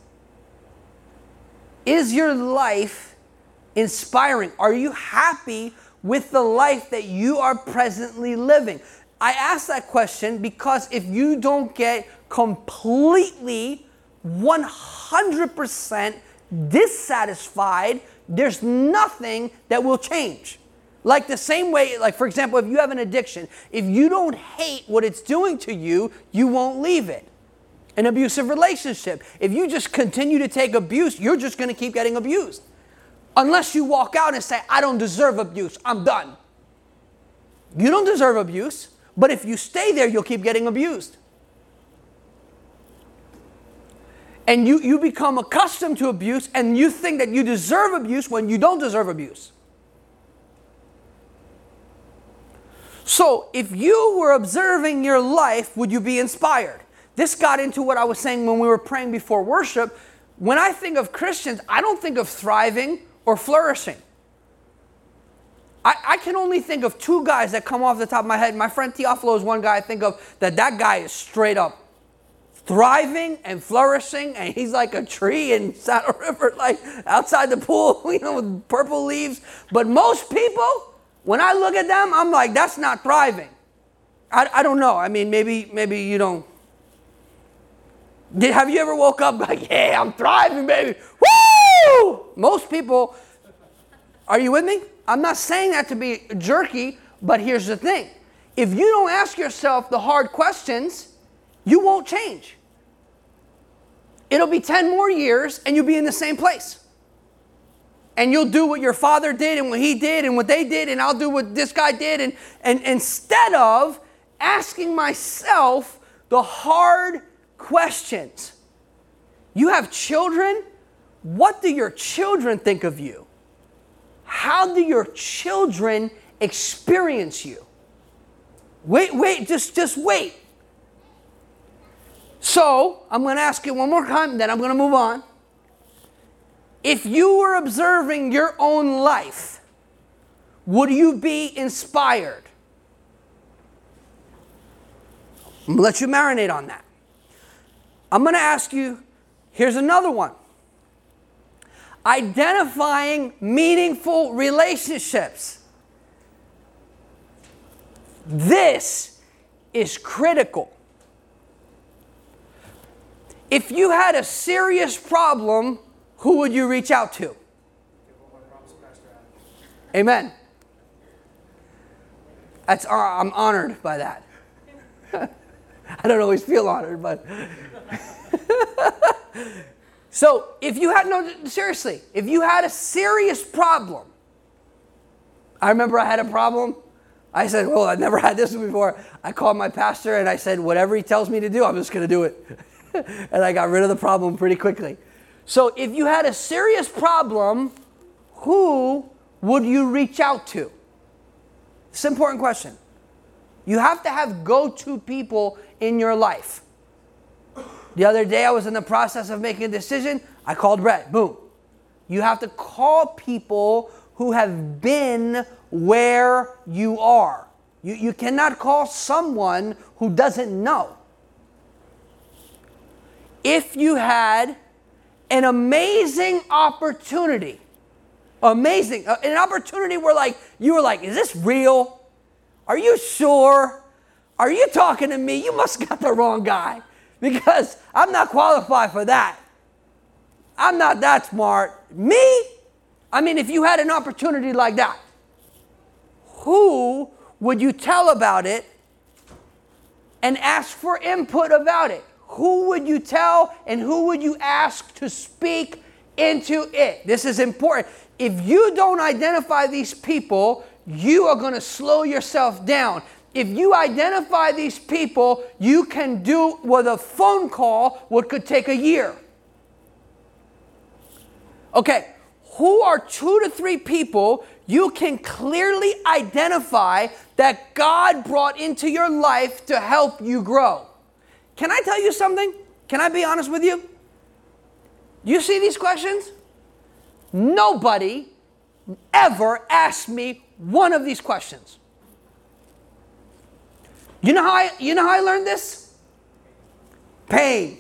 Is your life inspiring? Are you happy with the life that you are presently living? I ask that question because if you don't get completely 100% dissatisfied, there's nothing that will change. Like the same way, like for example, if you have an addiction, if you don't hate what it's doing to you, you won't leave it. An abusive relationship, if you just continue to take abuse, you're just gonna keep getting abused. Unless you walk out and say, I don't deserve abuse, I'm done. You don't deserve abuse. But if you stay there, you'll keep getting abused. And you, you become accustomed to abuse and you think that you deserve abuse when you don't deserve abuse. So, if you were observing your life, would you be inspired? This got into what I was saying when we were praying before worship. When I think of Christians, I don't think of thriving or flourishing. I, I, can only think of two guys that come off the top of my head. My friend Teofilo is one guy I think of that that guy is straight up thriving and flourishing, and he's like a tree in Saddle River, like outside the pool, you know, with purple leaves. But most people, when I look at them, I'm like, that's not thriving. I, I don't know. I mean, maybe maybe you don't. Did, have you ever woke up like, yeah, I'm thriving, baby? Woo! Most people, are you with me? I'm not saying that to be jerky, but here's the thing. If you don't ask yourself the hard questions, you won't change. It'll be 10 more years and you'll be in the same place. And you'll do what your father did and what he did and what they did, and I'll do what this guy did. And, and instead of asking myself the hard questions, you have children. What do your children think of you? How do your children experience you? Wait, wait, just, just wait. So, I'm going to ask you one more time, then I'm going to move on. If you were observing your own life, would you be inspired? I'm going to let you marinate on that. I'm going to ask you here's another one identifying meaningful relationships. This is critical. If you had a serious problem, who would you reach out to? Amen. That's, uh, I'm honored by that. I don't always feel honored, but. so, if you had, no, seriously, if you had a serious problem, I remember I had a problem. I said, Well, I've never had this before. I called my pastor and I said, Whatever he tells me to do, I'm just going to do it. and I got rid of the problem pretty quickly. So, if you had a serious problem, who would you reach out to? It's an important question. You have to have go to people in your life. The other day, I was in the process of making a decision. I called Brett. Boom. You have to call people who have been where you are. You, you cannot call someone who doesn't know. If you had an amazing opportunity, amazing, uh, an opportunity where like you were like, is this real? Are you sure? Are you talking to me? You must got the wrong guy because I'm not qualified for that. I'm not that smart. Me? I mean, if you had an opportunity like that, who would you tell about it and ask for input about it? Who would you tell and who would you ask to speak into it? This is important. If you don't identify these people, you are going to slow yourself down. If you identify these people, you can do with a phone call what could take a year. Okay, who are two to three people you can clearly identify that God brought into your life to help you grow? Can I tell you something? Can I be honest with you? You see these questions? Nobody ever asked me one of these questions. You know how I, you know how I learned this? Pain,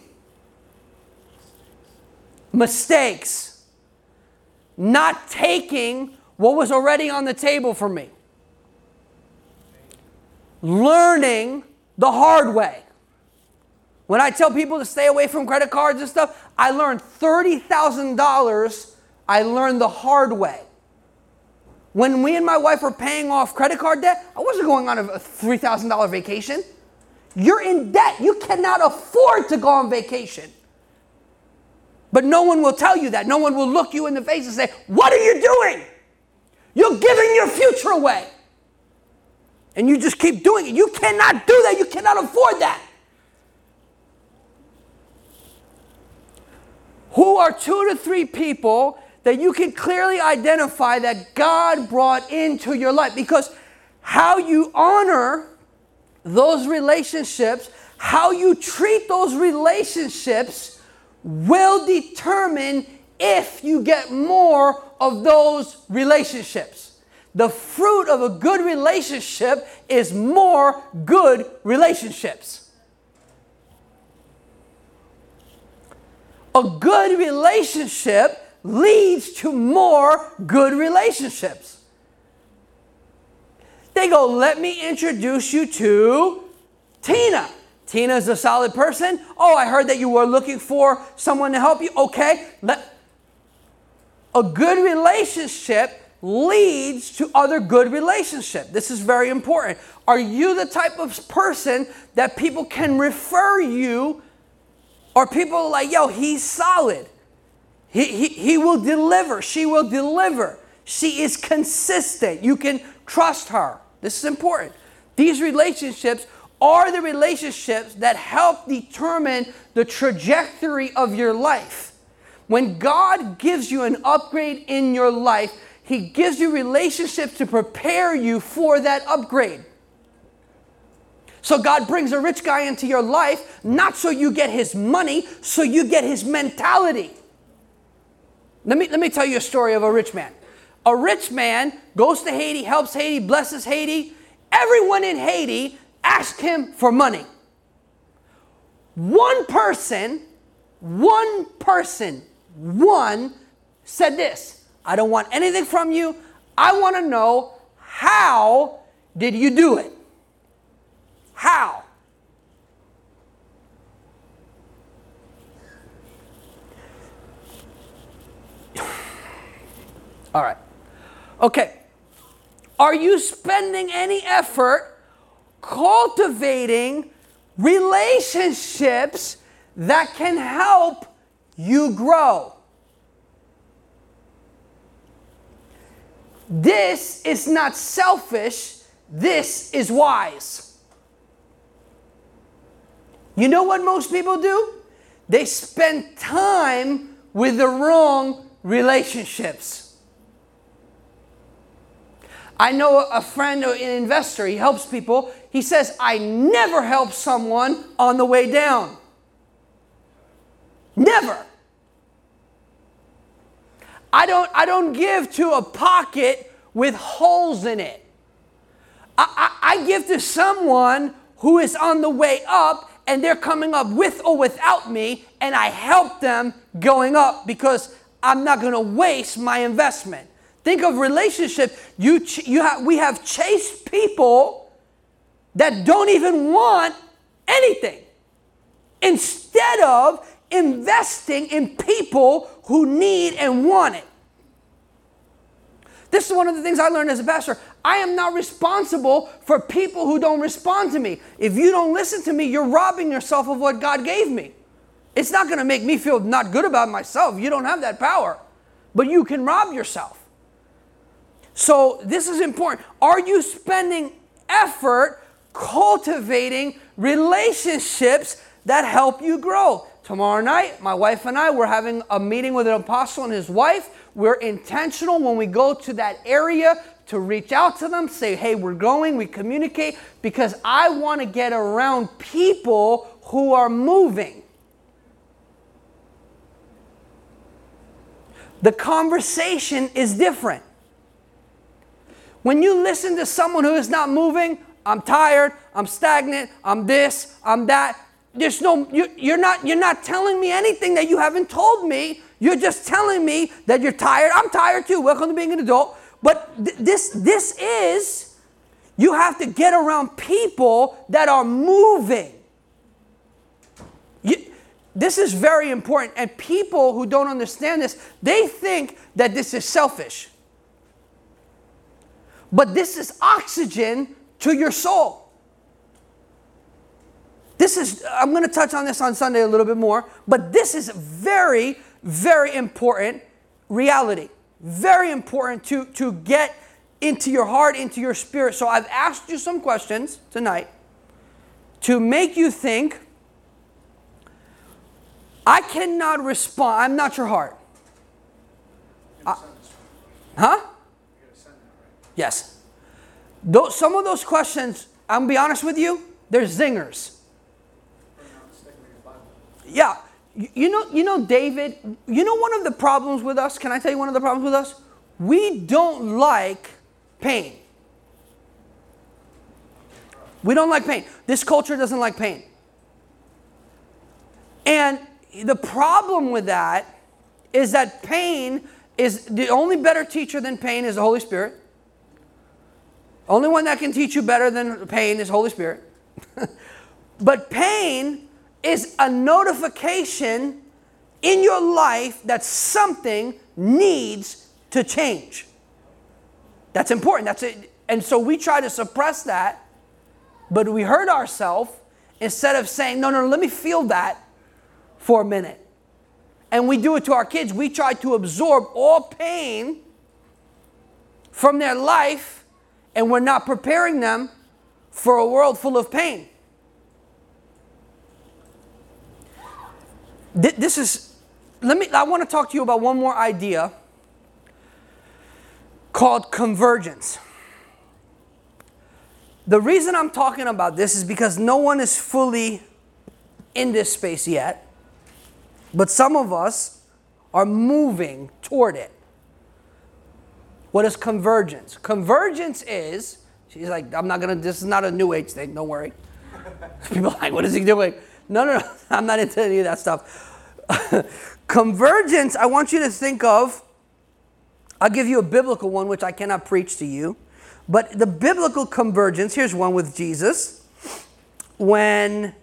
mistakes, not taking what was already on the table for me, learning the hard way. When I tell people to stay away from credit cards and stuff, I learned $30,000. I learned the hard way. When me and my wife were paying off credit card debt, I wasn't going on a $3,000 vacation. You're in debt. You cannot afford to go on vacation. But no one will tell you that. No one will look you in the face and say, What are you doing? You're giving your future away. And you just keep doing it. You cannot do that. You cannot afford that. Who are two to three people that you can clearly identify that God brought into your life. Because how you honor those relationships, how you treat those relationships, will determine if you get more of those relationships. The fruit of a good relationship is more good relationships. A good relationship leads to more good relationships. They go, let me introduce you to Tina. Tina is a solid person. Oh, I heard that you were looking for someone to help you. Okay, let a good relationship leads to other good relationship. This is very important. Are you the type of person that people can refer you or people like, yo, he's solid. He, he, will deliver. She will deliver. She is consistent. You can trust her. This is important. These relationships are the relationships that help determine the trajectory of your life. When God gives you an upgrade in your life, He gives you relationships to prepare you for that upgrade. So God brings a rich guy into your life, not so you get his money, so you get his mentality. Let me, let me tell you a story of a rich man. A rich man goes to Haiti, helps Haiti, blesses Haiti. Everyone in Haiti asks him for money. one person, one person, one said this I don't want anything from you. I want to know how did you do it? How? All right. Okay. Are you spending any effort cultivating relationships that can help you grow? This is not selfish, this is wise. You know what most people do? They spend time with the wrong relationships. I know a friend, an investor, he helps people. He says, I never help someone on the way down. Never. I don't, I don't give to a pocket with holes in it. I, I, I give to someone who is on the way up and they're coming up with or without me, and I help them going up because I'm not going to waste my investment. Think of relationship. You, ch- you have, we have chased people that don't even want anything instead of investing in people who need and want it. This is one of the things I learned as a pastor. I am not responsible for people who don't respond to me. If you don't listen to me, you're robbing yourself of what God gave me. It's not going to make me feel not good about myself. You don't have that power. But you can rob yourself. So, this is important. Are you spending effort cultivating relationships that help you grow? Tomorrow night, my wife and I, we're having a meeting with an apostle and his wife. We're intentional when we go to that area to reach out to them, say, hey, we're going, we communicate, because I want to get around people who are moving. The conversation is different. When you listen to someone who is not moving, I'm tired, I'm stagnant, I'm this, I'm that. There's no you, you're not you're not telling me anything that you haven't told me. You're just telling me that you're tired. I'm tired too. Welcome to being an adult. But th- this this is you have to get around people that are moving. You, this is very important. And people who don't understand this, they think that this is selfish. But this is oxygen to your soul. This is, I'm going to touch on this on Sunday a little bit more, but this is very, very important reality. Very important to, to get into your heart, into your spirit. So I've asked you some questions tonight to make you think I cannot respond. I'm not your heart. I, huh? Yes. Those, some of those questions, I'm gonna be honest with you, they're zingers. Yeah. You know, you know, David, you know one of the problems with us, can I tell you one of the problems with us? We don't like pain. We don't like pain. This culture doesn't like pain. And the problem with that is that pain is the only better teacher than pain is the Holy Spirit. Only one that can teach you better than pain is Holy Spirit. but pain is a notification in your life that something needs to change. That's important. That's it. And so we try to suppress that, but we hurt ourselves instead of saying, no, no, let me feel that for a minute. And we do it to our kids. We try to absorb all pain from their life, and we're not preparing them for a world full of pain. This is, let me, I want to talk to you about one more idea called convergence. The reason I'm talking about this is because no one is fully in this space yet. But some of us are moving toward it. What is convergence? Convergence is, she's like, I'm not gonna, this is not a new age thing, don't worry. People like, what is he doing? No, no, no. I'm not into any of that stuff. Convergence, I want you to think of, I'll give you a biblical one, which I cannot preach to you. But the biblical convergence, here's one with Jesus. When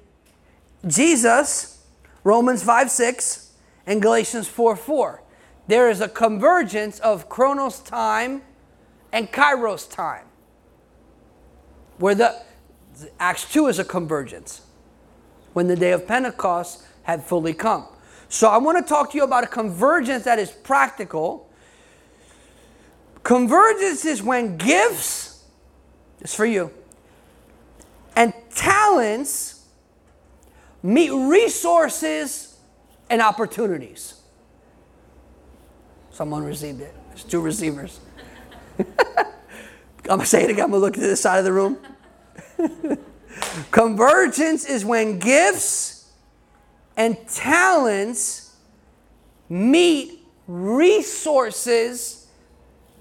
Jesus, Romans 5 6, and Galatians 4 4, there is a convergence of chronos time and kairos time. Where the Acts 2 is a convergence. When the day of Pentecost had fully come. So I want to talk to you about a convergence that is practical. Convergence is when gifts, it's for you, and talents meet resources and opportunities. Someone received it. There's two receivers. I'm going to say it again. I'm going to look to the side of the room. Convergence is when gifts and talents meet resources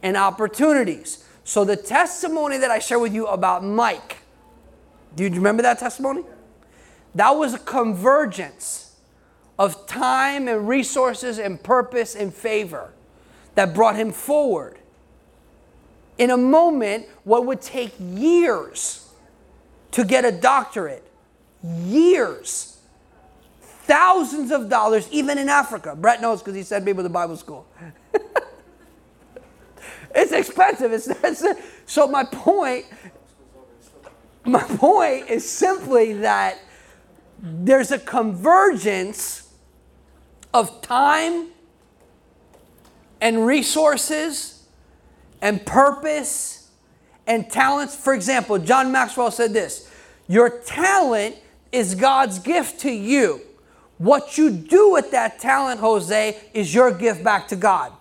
and opportunities. So, the testimony that I share with you about Mike, do you remember that testimony? That was a convergence of time and resources and purpose and favor that brought him forward. In a moment, what would take years to get a doctorate, years, thousands of dollars, even in Africa. Brett knows because he sent me to Bible school. it's expensive. It's, it's, so my point, my point is simply that there's a convergence of time and resources and purpose and talents. For example, John Maxwell said this Your talent is God's gift to you. What you do with that talent, Jose, is your gift back to God.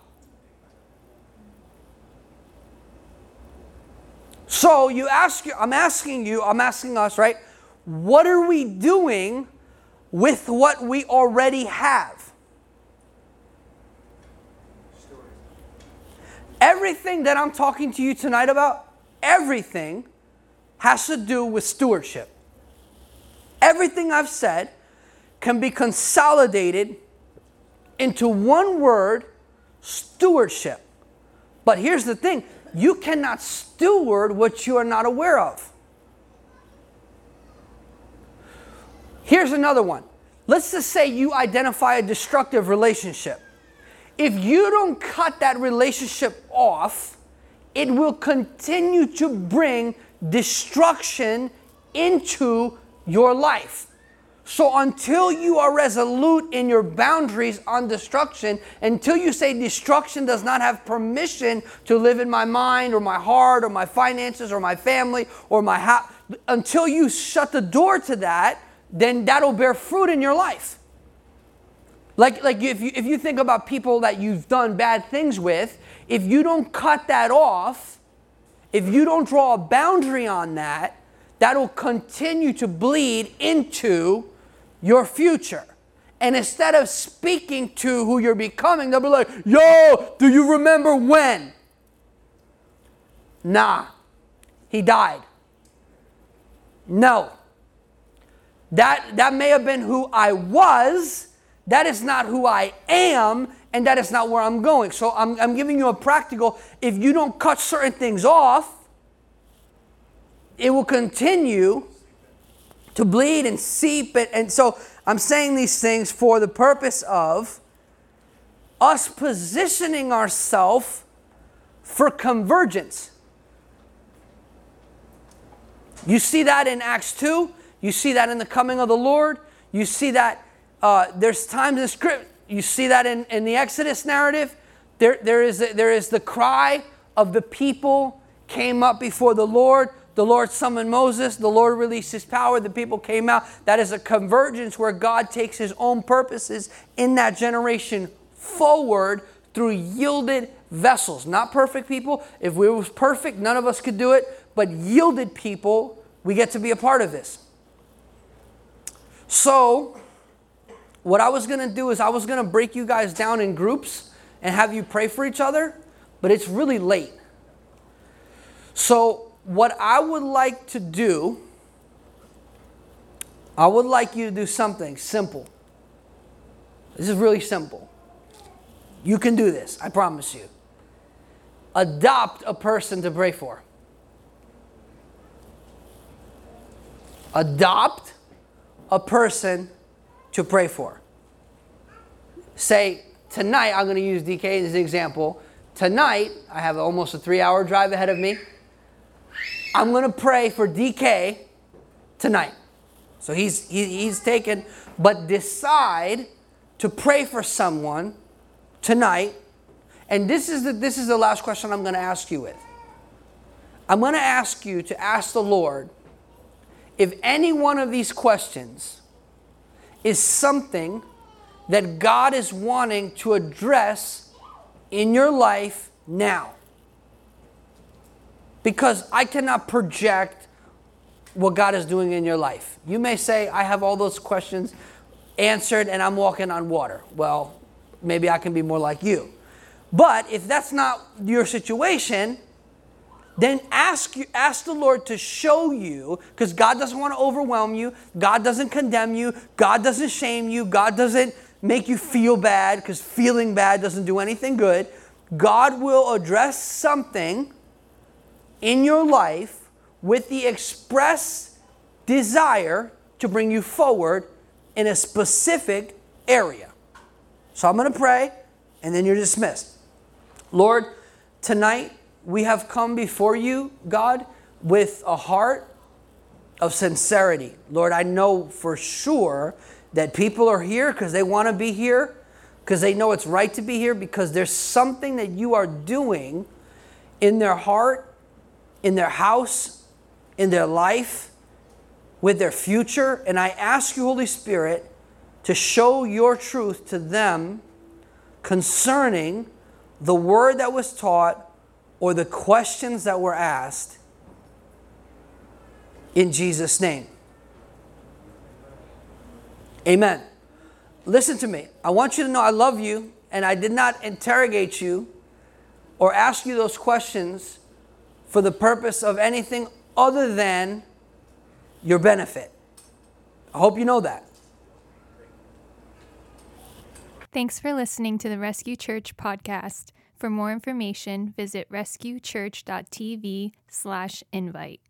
So you ask I'm asking you, I'm asking us, right? What are we doing with what we already have? Everything that I'm talking to you tonight about, everything has to do with stewardship. Everything I've said can be consolidated into one word stewardship. But here's the thing you cannot steward what you are not aware of. Here's another one. Let's just say you identify a destructive relationship. If you don't cut that relationship off, it will continue to bring destruction into your life. So until you are resolute in your boundaries on destruction, until you say destruction does not have permission to live in my mind or my heart or my finances or my family or my house, until you shut the door to that, then that'll bear fruit in your life. Like, like if, you, if you think about people that you've done bad things with, if you don't cut that off, if you don't draw a boundary on that, that'll continue to bleed into your future. And instead of speaking to who you're becoming, they'll be like, Yo, do you remember when? Nah, he died. No. That, that may have been who I was. That is not who I am, and that is not where I'm going. So I'm, I'm giving you a practical. If you don't cut certain things off, it will continue to bleed and seep. And, and so I'm saying these things for the purpose of us positioning ourselves for convergence. You see that in Acts 2. You see that in the coming of the Lord. You see that uh, there's times in script. You see that in, in the Exodus narrative. There, there, is, there is the cry of the people came up before the Lord. The Lord summoned Moses. The Lord released his power. The people came out. That is a convergence where God takes his own purposes in that generation forward through yielded vessels. Not perfect people. If we was perfect, none of us could do it. But yielded people, we get to be a part of this. So, what I was going to do is I was going to break you guys down in groups and have you pray for each other, but it's really late. So, what I would like to do I would like you to do something simple. This is really simple. You can do this, I promise you. Adopt a person to pray for. Adopt a person to pray for. Say, tonight, I'm going to use DK as an example. Tonight, I have almost a three hour drive ahead of me. I'm going to pray for DK tonight. So he's, he, he's taken, but decide to pray for someone tonight. And this is the, this is the last question I'm going to ask you with. I'm going to ask you to ask the Lord if any one of these questions is something that God is wanting to address in your life now. Because I cannot project what God is doing in your life. You may say, I have all those questions answered and I'm walking on water. Well, maybe I can be more like you. But if that's not your situation, then ask you, ask the Lord to show you, because God doesn't want to overwhelm you. God doesn't condemn you. God doesn't shame you. God doesn't make you feel bad, because feeling bad doesn't do anything good. God will address something in your life with the express desire to bring you forward in a specific area. So I'm going to pray, and then you're dismissed. Lord, tonight, we have come before you, God, with a heart of sincerity. Lord, I know for sure that people are here because they want to be here, because they know it's right to be here, because there's something that you are doing in their heart, in their house, in their life, with their future. And I ask you, Holy Spirit, to show your truth to them concerning the word that was taught or the questions that were asked in Jesus' name. Amen. Listen to me. I want you to know I love you and I did not interrogate you or ask you those questions for the purpose of anything other than your benefit. I hope you know that. Thanks for listening to the Rescue Church podcast. For more information, visit rescuechurch.tv/invite.